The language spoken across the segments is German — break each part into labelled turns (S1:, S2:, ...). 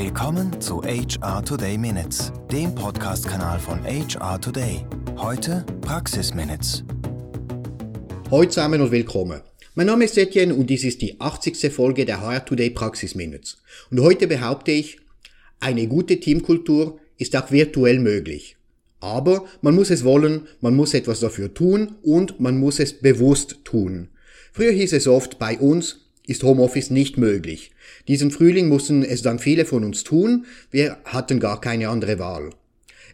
S1: Willkommen zu HR Today Minutes, dem Podcast-Kanal von HR Today. Heute Praxis Minutes.
S2: Heute zusammen und willkommen. Mein Name ist Etienne und dies ist die 80. Folge der HR Today Praxis Minutes. Und heute behaupte ich, eine gute Teamkultur ist auch virtuell möglich. Aber man muss es wollen, man muss etwas dafür tun und man muss es bewusst tun. Früher hieß es oft, bei uns ist Homeoffice nicht möglich. Diesen Frühling mussten es dann viele von uns tun, wir hatten gar keine andere Wahl.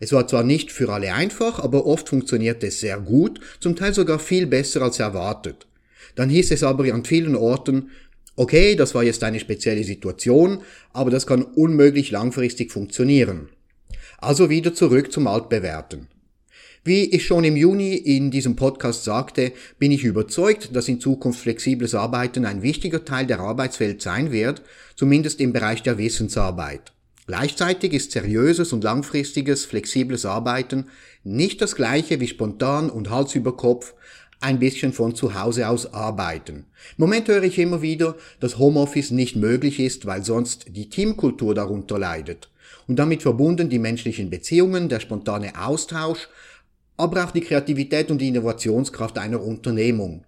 S2: Es war zwar nicht für alle einfach, aber oft funktionierte es sehr gut, zum Teil sogar viel besser als erwartet. Dann hieß es aber an vielen Orten, okay, das war jetzt eine spezielle Situation, aber das kann unmöglich langfristig funktionieren. Also wieder zurück zum Altbewerten. Wie ich schon im Juni in diesem Podcast sagte, bin ich überzeugt, dass in Zukunft flexibles Arbeiten ein wichtiger Teil der Arbeitswelt sein wird, zumindest im Bereich der Wissensarbeit. Gleichzeitig ist seriöses und langfristiges flexibles Arbeiten nicht das gleiche wie spontan und Hals über Kopf ein bisschen von zu Hause aus arbeiten. Im Moment höre ich immer wieder, dass Homeoffice nicht möglich ist, weil sonst die Teamkultur darunter leidet. Und damit verbunden die menschlichen Beziehungen, der spontane Austausch, aber auch die Kreativität und die Innovationskraft einer Unternehmung.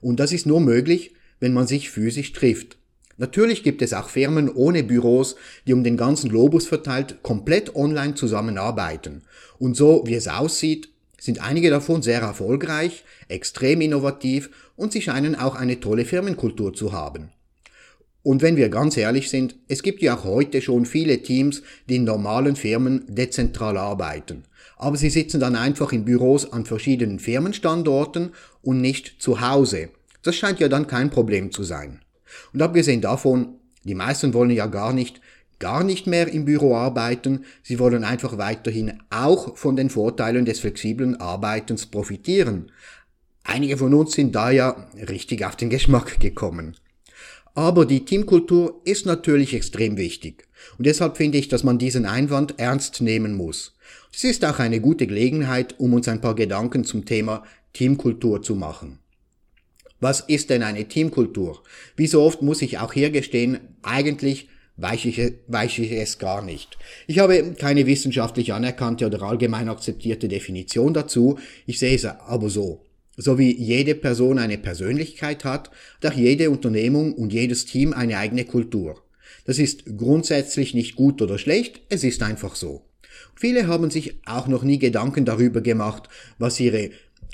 S2: Und das ist nur möglich, wenn man sich physisch trifft. Natürlich gibt es auch Firmen ohne Büros, die um den ganzen Globus verteilt komplett online zusammenarbeiten. Und so wie es aussieht, sind einige davon sehr erfolgreich, extrem innovativ und sie scheinen auch eine tolle Firmenkultur zu haben. Und wenn wir ganz ehrlich sind, es gibt ja auch heute schon viele Teams, die in normalen Firmen dezentral arbeiten. Aber sie sitzen dann einfach in Büros an verschiedenen Firmenstandorten und nicht zu Hause. Das scheint ja dann kein Problem zu sein. Und abgesehen davon, die meisten wollen ja gar nicht, gar nicht mehr im Büro arbeiten, sie wollen einfach weiterhin auch von den Vorteilen des flexiblen Arbeitens profitieren. Einige von uns sind da ja richtig auf den Geschmack gekommen. Aber die Teamkultur ist natürlich extrem wichtig. Und deshalb finde ich, dass man diesen Einwand ernst nehmen muss. Es ist auch eine gute Gelegenheit, um uns ein paar Gedanken zum Thema Teamkultur zu machen. Was ist denn eine Teamkultur? Wie so oft muss ich auch hier gestehen, eigentlich weiß ich, weiß ich es gar nicht. Ich habe keine wissenschaftlich anerkannte oder allgemein akzeptierte Definition dazu, ich sehe es aber so. So wie jede Person eine Persönlichkeit hat, hat auch jede Unternehmung und jedes Team eine eigene Kultur. Das ist grundsätzlich nicht gut oder schlecht, es ist einfach so. Viele haben sich auch noch nie Gedanken darüber gemacht, was ihre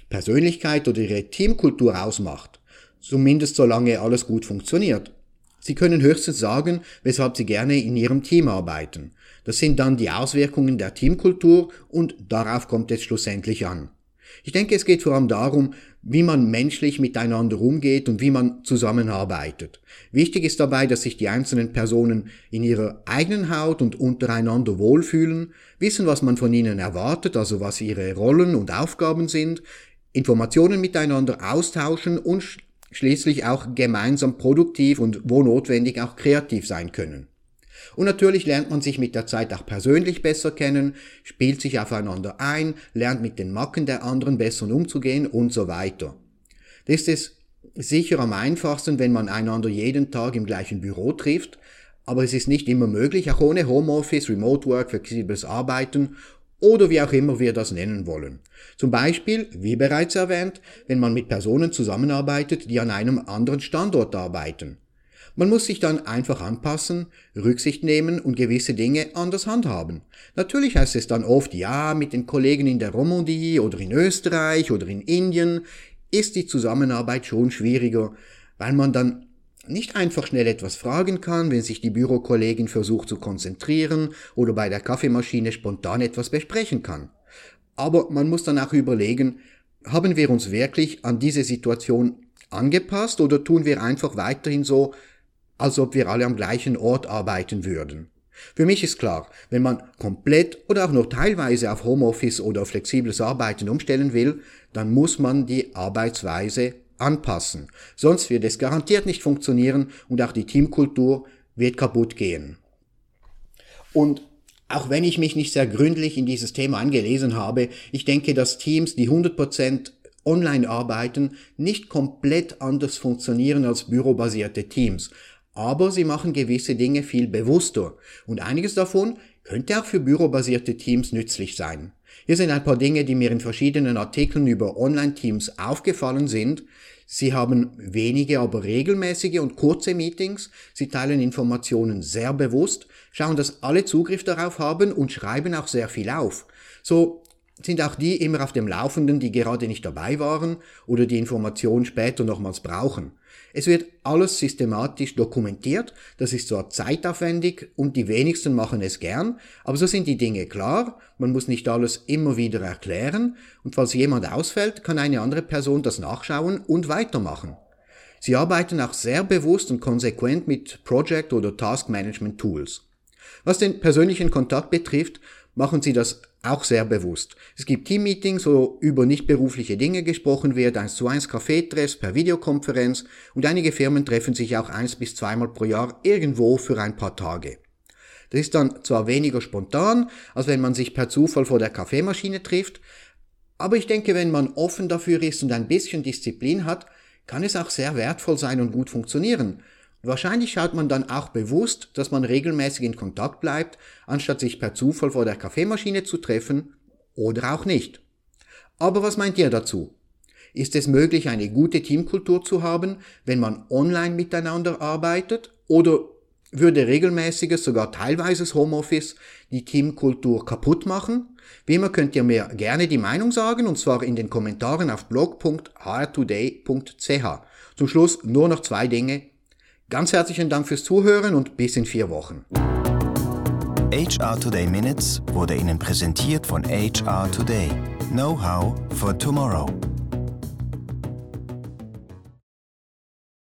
S2: Persönlichkeit oder ihre Teamkultur ausmacht. Zumindest solange alles gut funktioniert. Sie können höchstens sagen, weshalb Sie gerne in Ihrem Team arbeiten. Das sind dann die Auswirkungen der Teamkultur und darauf kommt es schlussendlich an. Ich denke, es geht vor allem darum, wie man menschlich miteinander umgeht und wie man zusammenarbeitet. Wichtig ist dabei, dass sich die einzelnen Personen in ihrer eigenen Haut und untereinander wohlfühlen, wissen, was man von ihnen erwartet, also was ihre Rollen und Aufgaben sind, Informationen miteinander austauschen und schließlich auch gemeinsam produktiv und wo notwendig auch kreativ sein können. Und natürlich lernt man sich mit der Zeit auch persönlich besser kennen, spielt sich aufeinander ein, lernt mit den Macken der anderen besser umzugehen und so weiter. Das ist sicher am einfachsten, wenn man einander jeden Tag im gleichen Büro trifft, aber es ist nicht immer möglich, auch ohne Homeoffice, Remote Work, flexibles Arbeiten oder wie auch immer wir das nennen wollen. Zum Beispiel, wie bereits erwähnt, wenn man mit Personen zusammenarbeitet, die an einem anderen Standort arbeiten. Man muss sich dann einfach anpassen, Rücksicht nehmen und gewisse Dinge anders handhaben. Natürlich heißt es dann oft, ja, mit den Kollegen in der Romandie oder in Österreich oder in Indien ist die Zusammenarbeit schon schwieriger, weil man dann nicht einfach schnell etwas fragen kann, wenn sich die Bürokollegin versucht zu konzentrieren oder bei der Kaffeemaschine spontan etwas besprechen kann. Aber man muss dann auch überlegen, haben wir uns wirklich an diese Situation angepasst oder tun wir einfach weiterhin so, als ob wir alle am gleichen Ort arbeiten würden. Für mich ist klar, wenn man komplett oder auch nur teilweise auf Homeoffice oder flexibles Arbeiten umstellen will, dann muss man die Arbeitsweise anpassen. Sonst wird es garantiert nicht funktionieren und auch die Teamkultur wird kaputt gehen. Und auch wenn ich mich nicht sehr gründlich in dieses Thema angelesen habe, ich denke, dass Teams, die 100% online arbeiten, nicht komplett anders funktionieren als bürobasierte Teams. Aber sie machen gewisse Dinge viel bewusster und einiges davon könnte auch für bürobasierte Teams nützlich sein. Hier sind ein paar Dinge, die mir in verschiedenen Artikeln über Online-Teams aufgefallen sind. Sie haben wenige, aber regelmäßige und kurze Meetings. Sie teilen Informationen sehr bewusst, schauen, dass alle Zugriff darauf haben und schreiben auch sehr viel auf. So sind auch die immer auf dem Laufenden, die gerade nicht dabei waren oder die Information später nochmals brauchen. Es wird alles systematisch dokumentiert, das ist zwar zeitaufwendig und die wenigsten machen es gern, aber so sind die Dinge klar, man muss nicht alles immer wieder erklären und falls jemand ausfällt, kann eine andere Person das nachschauen und weitermachen. Sie arbeiten auch sehr bewusst und konsequent mit Project- oder Task-Management-Tools. Was den persönlichen Kontakt betrifft, machen sie das auch sehr bewusst. Es gibt Teammeetings, wo über nicht berufliche Dinge gesprochen wird, eins zu eins Kaffeetreffs per Videokonferenz und einige Firmen treffen sich auch eins bis zweimal pro Jahr irgendwo für ein paar Tage. Das ist dann zwar weniger spontan, als wenn man sich per Zufall vor der Kaffeemaschine trifft, aber ich denke, wenn man offen dafür ist und ein bisschen Disziplin hat, kann es auch sehr wertvoll sein und gut funktionieren. Wahrscheinlich schaut man dann auch bewusst, dass man regelmäßig in Kontakt bleibt, anstatt sich per Zufall vor der Kaffeemaschine zu treffen oder auch nicht. Aber was meint ihr dazu? Ist es möglich, eine gute Teamkultur zu haben, wenn man online miteinander arbeitet? Oder würde regelmäßiges, sogar teilweises Homeoffice die Teamkultur kaputt machen? Wie immer könnt ihr mir gerne die Meinung sagen, und zwar in den Kommentaren auf blog.hrtoday.ch. Zum Schluss nur noch zwei Dinge, Ganz herzlichen Dank fürs Zuhören und bis in vier Wochen.
S1: HR Today Minutes wurde Ihnen präsentiert von HR Today. Know-how for tomorrow.